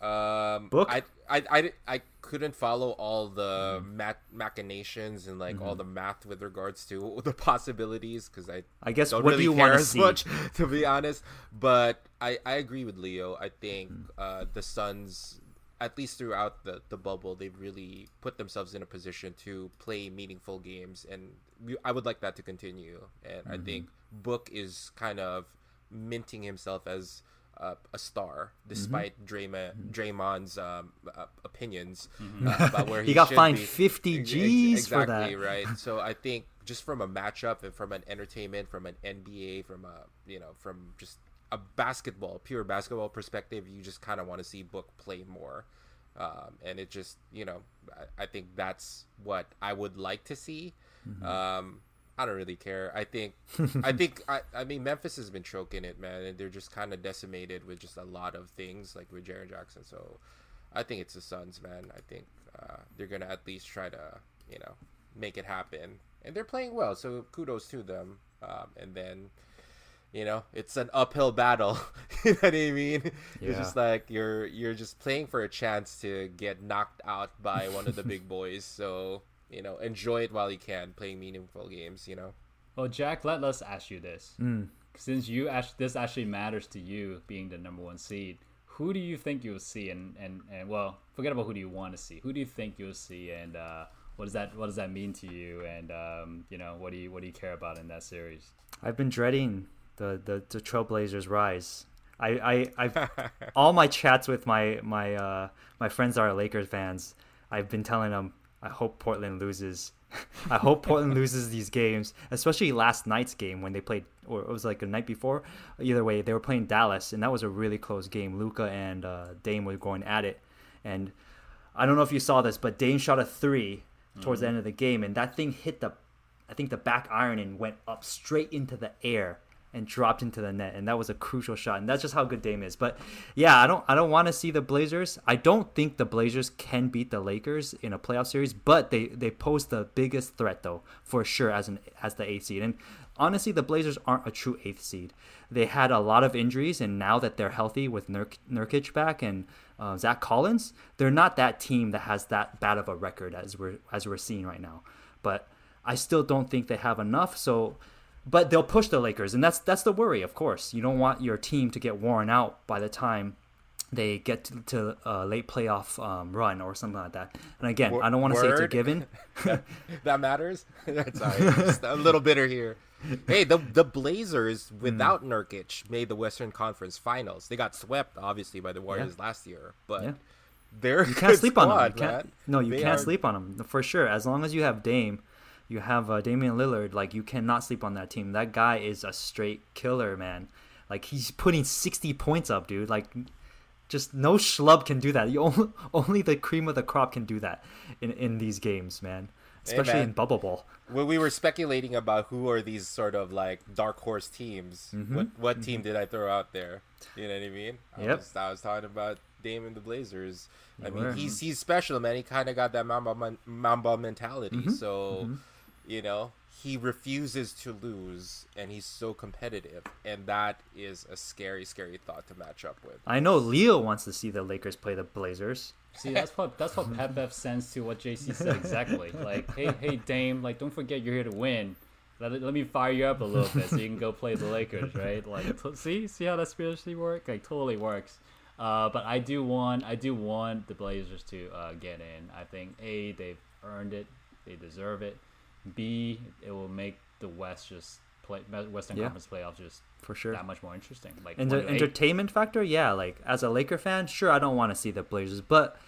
Um, Book? I, I, I, I couldn't follow all the math machinations and like all the math with regards to *laughs* the possibilities because I I guess don't what really do you care want to as see? much *laughs* to be honest. But I, I agree with Leo. I think uh, the Suns, at least throughout the, the bubble, they've really put themselves in a position to play meaningful games, and we, I would like that to continue. And I think Book is kind of minting himself as uh, a star, despite Draymond, Draymond's um, uh, opinions uh, about where *laughs* he, He got fined be. 50 Ex- Gs for exactly, that. right? *laughs* So I think just from a matchup and from an entertainment, from an NBA, from a you know, from just a basketball, pure basketball perspective, you just kind of want to see Book play more. Um, and it just, you know, I, I think that's what I would like to see. Mm-hmm. Um, I don't really care. I think, I *laughs* think, I, I mean, Memphis has been choking it, man, and they're just kind of decimated with just a lot of things, like with Jaren Jackson. So, I think it's the Suns, man. I think uh, they're gonna at least try to, you know, make it happen, and they're playing well. So kudos to them. Um, and then, you know, it's an uphill battle. *laughs* you know what I mean? It's just like you're you're just playing for a chance to get knocked out by one of the big boys. So you know, enjoy it while you can, playing meaningful games. You know. Well, Jack, let us ask you this. Mm. Since you act- this actually matters to you, being the number one seed, who do you think you'll see? And, and, and well, forget about who do you want to see. Who do you think you'll see? And uh, what does that what does that mean to you? And um, you know, what do you what do you care about in that series? I've been dreading the the, the Trailblazers rise. I I I've *laughs* all my chats with my my uh my friends that are Lakers fans. I've been telling them I hope Portland loses. *laughs* I hope Portland loses these games, especially last night's game when they played or it was like a night before. Either way, they were playing Dallas, and that was a really close game. Luka and uh, Dame were going at it, and I don't know if you saw this, but Dame shot a 3 towards the end of the game, and that thing hit the, I think the back iron and went up straight into the air and dropped into the net, and that was a crucial shot, and that's just how good Dame is. But yeah, I don't I don't want to see the Blazers. I don't think the Blazers can beat the Lakers in a playoff series, but they they pose the biggest threat though for sure as an as the eighth seed. And honestly, the Blazers aren't a true eighth seed. They had a lot of injuries, and now that they're healthy with Nurk, Nurkic back and uh, Zach Collins, they're not that team that has that bad of a record as we're as we're seeing right now. But I still don't think they have enough. So but they'll push the Lakers, and that's that's the worry. Of course, you don't want your team to get worn out by the time they get to, to a late playoff um, run or something like that. And again, I don't want to say it's a given. *laughs* that matters. *laughs* Sorry, just a little bitter here. *laughs* Hey, the the Blazers without mm. Nurkic made the Western Conference Finals. They got swept obviously by the Warriors yeah. last year, but. Yeah. They're you can't sleep squad, on them. You can't, no, you they can't are... sleep on them for sure. As long as you have Dame, you have uh, Damian Lillard. Like you cannot sleep on that team. That guy is a straight killer, man. Like he's putting sixty points up, dude. Like just no schlub can do that. You *laughs* only, only the cream of the crop can do that in in these games, man. Especially hey, man. in bubble ball. When we were speculating about who are these sort of like dark horse teams, mm-hmm. what what team mm-hmm. did I throw out there? You know what I mean? I yep. Was, I was talking about Dame and the Blazers. You I mean, he's he's special, man. He kind of got that Mamba Mamba mentality. Mm-hmm. So. You know, he refuses to lose and he's so competitive and that is a scary scary thought to match up with. I know leo wants to see the lakers play the blazers. See that's what that's what Pep sends to what jc said exactly. *laughs* Like hey hey dame like don't forget you're here to win. Let, let me fire you up a little bit so you can go play the lakers right? *laughs* Like t- see see how that spiritually work? Like totally works. Uh, but i do want i do want the blazers to uh, get in. I think a they've earned it. They deserve it B, it will make the West just play Western yeah. Conference playoffs just for sure that much more interesting. Like and the entertainment factor, yeah. Like as a Laker fan, sure, I don't want to see the Blazers, but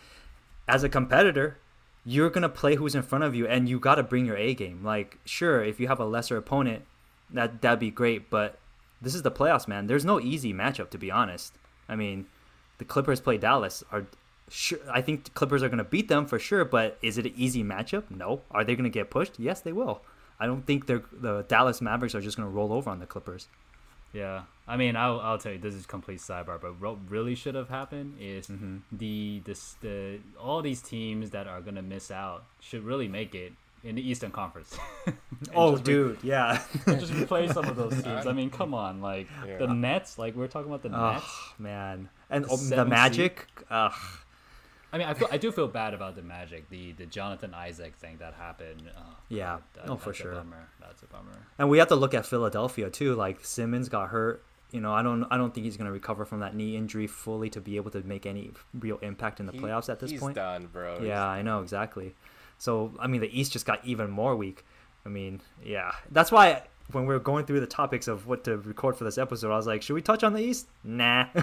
as a competitor, you're gonna play who's in front of you, and you got to bring your A game. Like sure, if you have a lesser opponent, that that'd be great, but this is the playoffs, man. There's no easy matchup to be honest. I mean, the Clippers play Dallas. Are sure I think the Clippers are going to beat them for sure, but is it an easy matchup? No. Are they going to get pushed? Yes, they will. I don't think they're the Dallas Mavericks are just going to roll over on the Clippers. Yeah, I mean, I'll, I'll tell you this is complete sidebar, but what really should have happened is mm-hmm. the this the all these teams that are gonna miss out should really make it in the Eastern Conference. *laughs* oh, dude, re- yeah. *laughs* just replace some of those *laughs* teams. I mean, come on, like yeah. the Nets. Like we're talking about the oh, Nets, man, and the, the Magic. Ugh. I mean, I feel I do feel bad about the Magic, the the Jonathan Isaac thing that happened. Oh, yeah, that, oh for sure. Bummer. That's a bummer. And we have to look at Philadelphia too. Like Simmons got hurt. You know, I don't I don't think he's going to recover from that knee injury fully to be able to make any real impact in the he, playoffs at this he's point. He's done, bro. Yeah, I know exactly. So I mean, the East just got even more weak. I mean, yeah, that's why when we were going through the topics of what to record for this episode, I was like, should we touch on the East? Nah. *laughs*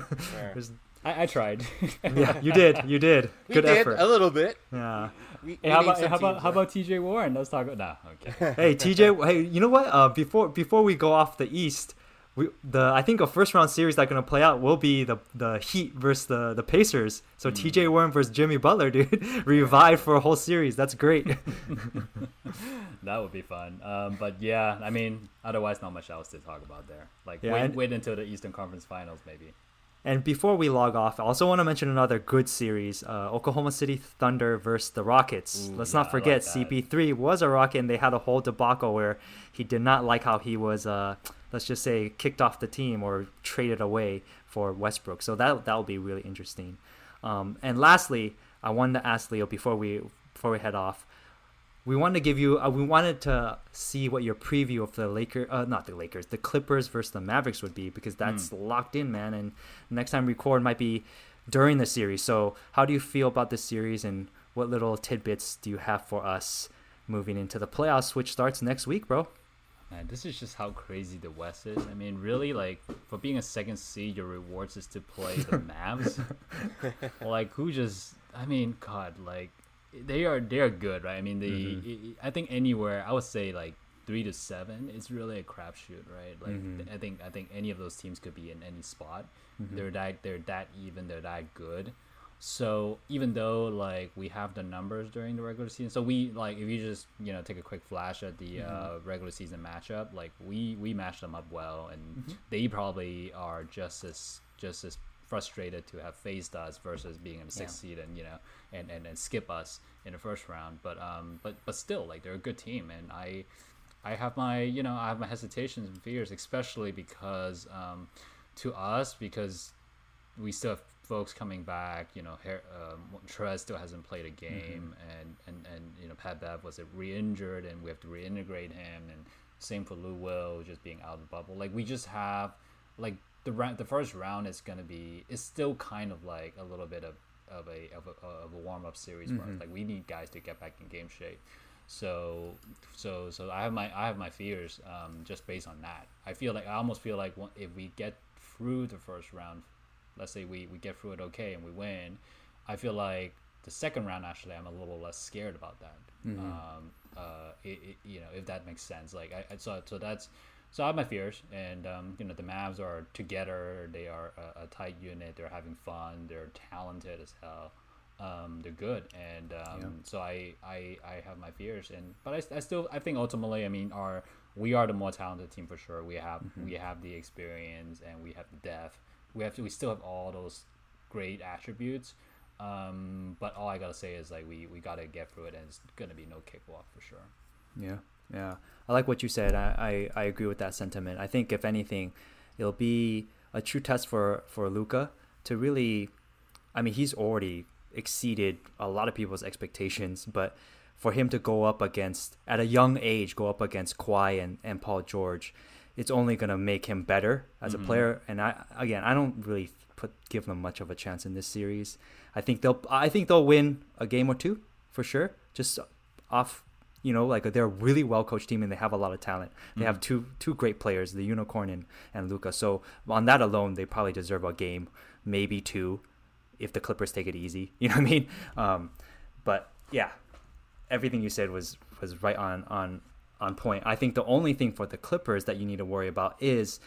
There's I, I tried. *laughs* yeah, you did. You did. Good did, effort. A little bit. Yeah. We, hey, how about how about how about TJ Warren? Let's talk about nah, okay. *laughs* hey TJ, hey, you know what? Uh, before before we go off the East, we the I think a first round series that's gonna play out will be the the Heat versus the the Pacers. So mm. TJ Warren versus Jimmy Butler, *laughs* dude, revived for a whole series. That's great. that would be fun. Um, but yeah, I mean, otherwise not much else to talk about there. Like yeah, wait, and, wait until the Eastern Conference Finals, maybe. And before we log off, I also want to mention another good series uh, Oklahoma City Thunder versus the Rockets. Ooh, Let's yeah, not forget, like CP3 was a Rocket, and they had a whole debacle where he did not like how he was, uh, let's just say, kicked off the team or traded away for Westbrook. So that that will be really interesting. Um, and lastly, I wanted to ask Leo before we before we head off we wanted to give you uh, we wanted to see what your preview of the Lakers uh, not the Lakers the Clippers versus the Mavericks would be because that's mm. locked in man and next time record might be during the series so how do you feel about this series and what little tidbits do you have for us moving into the playoffs which starts next week bro Man, this is just how crazy the West is. I mean, really, like for being a second seed, your rewards is to play the *laughs* Mavs. like, who just? I mean, God, like they are they are good, right? I mean, they mm-hmm. I think anywhere I would say like three to seven is really a crapshoot, right? Like Mhm. I think I think any of those teams could be in any spot. Mhm. They're that they're that even. They're that good. So even though like we have the numbers during the regular season, so we like if you just you know take a quick flash at the uh, regular season matchup, like we we match them up well, and they probably are just as just as frustrated to have faced us versus being in the sixth seed and you know and, and and skip us in the first round. But um but but still like they're a good team, and I I have my you know I have my hesitations and fears, especially because um to us because we still have folks coming back. You know, Her- um, Trez still hasn't played a game, and, and and you know Pat Bev was re-injured, and we have to reintegrate him, and same for Lou Will just being out of the bubble. Like we just have like the round, the first round is gonna be it's still kind of like a little bit of of a of a, of a warm up series where it's like we need guys to get back in game shape. So so so I have my I have my fears um, just based on that. I feel like I almost feel like if we get through the first round, let's say we, we get through it okay and we win, I feel like the second round actually I'm a little less scared about that. Um, uh, it, it, you know if that makes sense. Like I, I so so that's so I have my fears and um, you know the Mavs are together. They are a, a tight unit. They're having fun. They're talented as hell. Um, they're good and um, Yeah. so I, I I have my fears and but I, I still I think ultimately I mean our we are the more talented team for sure we have we have the experience and we have the depth we have to, we still have all those great attributes um, but all I gotta say is like we, we gotta get through it and it's gonna be no cakewalk for sure Yeah, yeah. I like what you said. I, I, I agree with that sentiment. I think if anything, it'll be a true test for for Luka to really. I mean, he's already exceeded a lot of people's expectations, but for him to go up against at a young age, go up against Kawhi and, and Paul George, it's only gonna make him better as a mm-hmm. player. And I again, I don't really put give them much of a chance in this series. I think they'll I think they'll win a game or two for sure. Just off you know, like they're a really well coached team and they have a lot of talent. They have two two great players, the Unicorn and, and Luka. So on that alone, they probably deserve a game, maybe two, if the Clippers take it easy. *laughs* You know what I mean? Um, but yeah, everything you said was was right on on on point. I think the only thing for the Clippers that you need to worry about is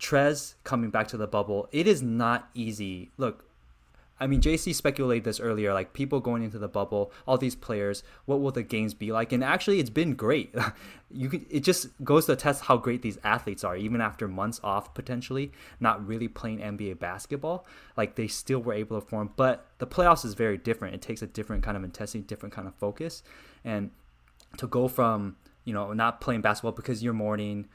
Trez coming back to the bubble. It is not easy. Look, I mean, JC speculated this earlier, like people going into the bubble, all these players, what will the games be like? And actually, it's been great. *laughs* you it just goes to test how great these athletes are, even after months off potentially, not really playing NBA basketball. Like they still were able to form, but the playoffs is very different. It takes a different kind of intensity, different kind of focus, and to go from you know not playing basketball because you're mourning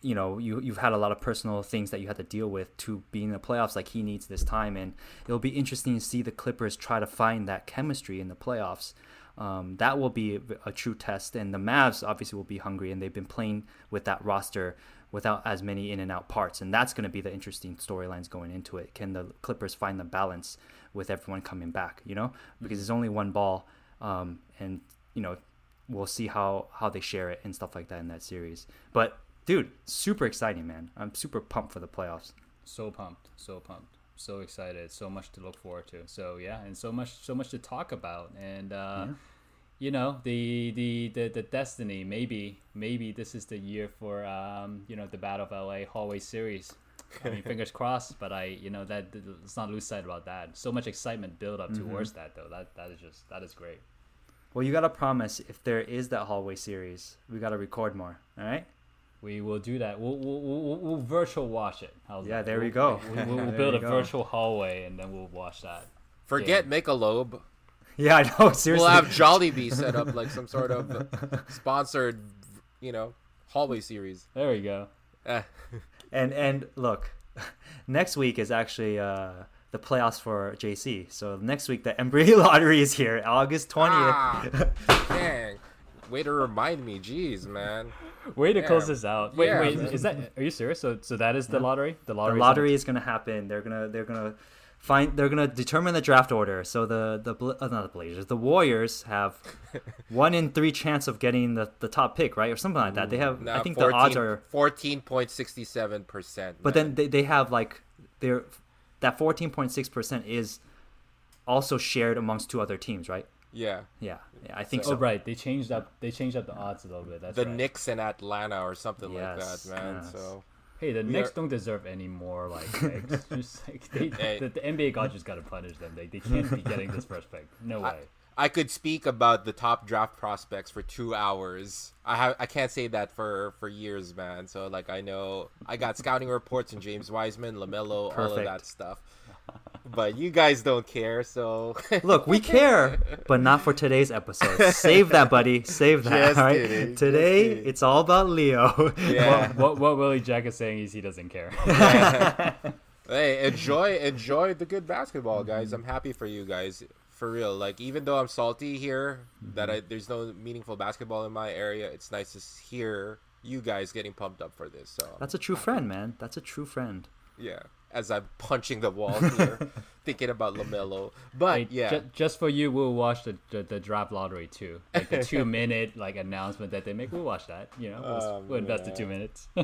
you know you you've had a lot of personal things that you had to deal with to be in the playoffs like he needs this time. And it'll be interesting to see the clippers try to find that chemistry in the playoffs. Um, that will be a, true test. And the mavs obviously will be hungry and they've been playing with that roster without as many in and out parts. And that's going to be the interesting storylines going into it. Can the clippers find the balance with everyone coming back you know? Because it's only one ball um, and you know we'll see how how they share it and stuff like that in that series. But dude, super exciting, man. I'm super pumped for the playoffs. so pumped so pumped so excited so much to look forward to so yeah and so much so much to talk about and uh you know the, the the the destiny maybe maybe this is the year for um you know the battle of la hallway series I mean, *laughs* fingers crossed, but I, you know, that let's not lose sight about that. So much excitement build up towards that, though. That that is just that is great. Well, you gotta promise if there is that hallway series, we gotta record more. All right? We will do that. We'll we'll, we'll, we'll virtual watch it. How's Yeah, that? there we We'll- go. We'll, we'll, *laughs* build a go. virtual hallway and then we'll watch that. Forget make a lobe. Yeah, I know. *laughs* Seriously. We'll have Jollibee set up like some sort of *laughs* sponsored, you know, hallway series. There we go. Eh. and and look, next week is actually uh, the playoffs for JC. So next week the NBA lottery is here, August twentieth. Ah, dang. Way to remind me. Jeez, man. Way to close this out. Wait, Yeah. wait, is that? Are you serious? So, so that is the lottery. The lottery. the lottery. lottery is gonna happen. They're gonna they're gonna find they're gonna determine the draft order. So the the Bla- uh, not the Blazers, the Warriors have *laughs* one in three chance of getting the, the top pick, right, or something like that. They have Nah, I think the odds are, fourteen point sixty seven percent. but then they, they have like they're that fourteen point six percent is also shared amongst two other teams, right? Yeah, Yeah, yeah, I think Oh so. right, they changed up. They changed up the odds a little bit. That's the right. Knicks in Atlanta or something like that, man. yes. So Hey, the We Knicks are- don't deserve any more like. *laughs* Just like they, *laughs* Hey. the, the NBA god just gotta punish them. They, they can't be getting this first pick. No way. I could speak about the top draft prospects for two hours. I have I can't say that for for years, man. So like I know I got scouting reports and James Wiseman, LaMelo, all of that stuff. But you guys don't care, so *laughs* Look, we care, but not for today's episode. Save that, buddy. Save that. Just all right? kidding, Today, it's all about Leo. yeah. *laughs* what what Willie Jack is saying is he doesn't care. *laughs* hey, enjoy enjoy the good basketball, guys. I'm happy for you guys. For real. Like even though I'm salty here that I there's no meaningful basketball in my area, it's nice to hear you guys getting pumped up for this. So That's a true friend, man. That's a true friend. yeah, as I'm punching the wall *laughs* here, thinking about LaMelo. But Hey, yeah, ju- just for you, we'll watch the, the, the draft lottery too. Like the *laughs* two minute like announcement that they make. We'll watch that. You know, we'll, Oh, we'll invest the two minutes. *laughs*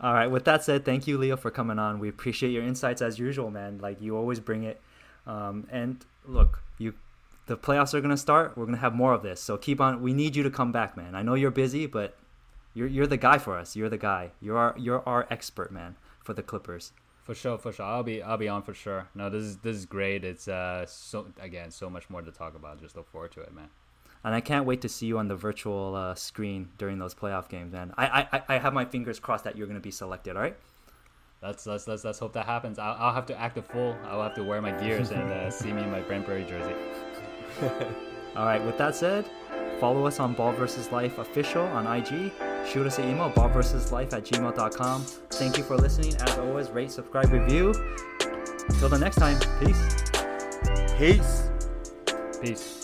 All right. With that said, thank you, Leo, for coming on. We appreciate your insights as usual, man. Like you always bring it. Um, and look, you, the playoffs are gonna start. We're gonna have more of this. So keep on. We need you to come back, man. I know you're busy, but you're you're the guy for us. You're the guy. You're our you're our expert, man, for the Clippers. For sure, for sure. I'll be I'll be on for sure. No, this is this is great. It's uh so again so much more to talk about. Just look forward to it, man. And I can't wait to see you on the virtual uh, screen during those playoff games, man. I, I I have my fingers crossed that you're gonna be selected. All right. Let's let's let's, let's hope that happens. I'll, I'll have to act a fool. I'll have to wear my gears and uh, see me in my Brentbury jersey. *laughs* All right. With that said, follow us on Ball vs. Life official on IG. Shoot us an email, bobversuslife at gmail.com. Thank you for listening. As always, rate, subscribe, review. Until the next time, peace. Peace. Peace.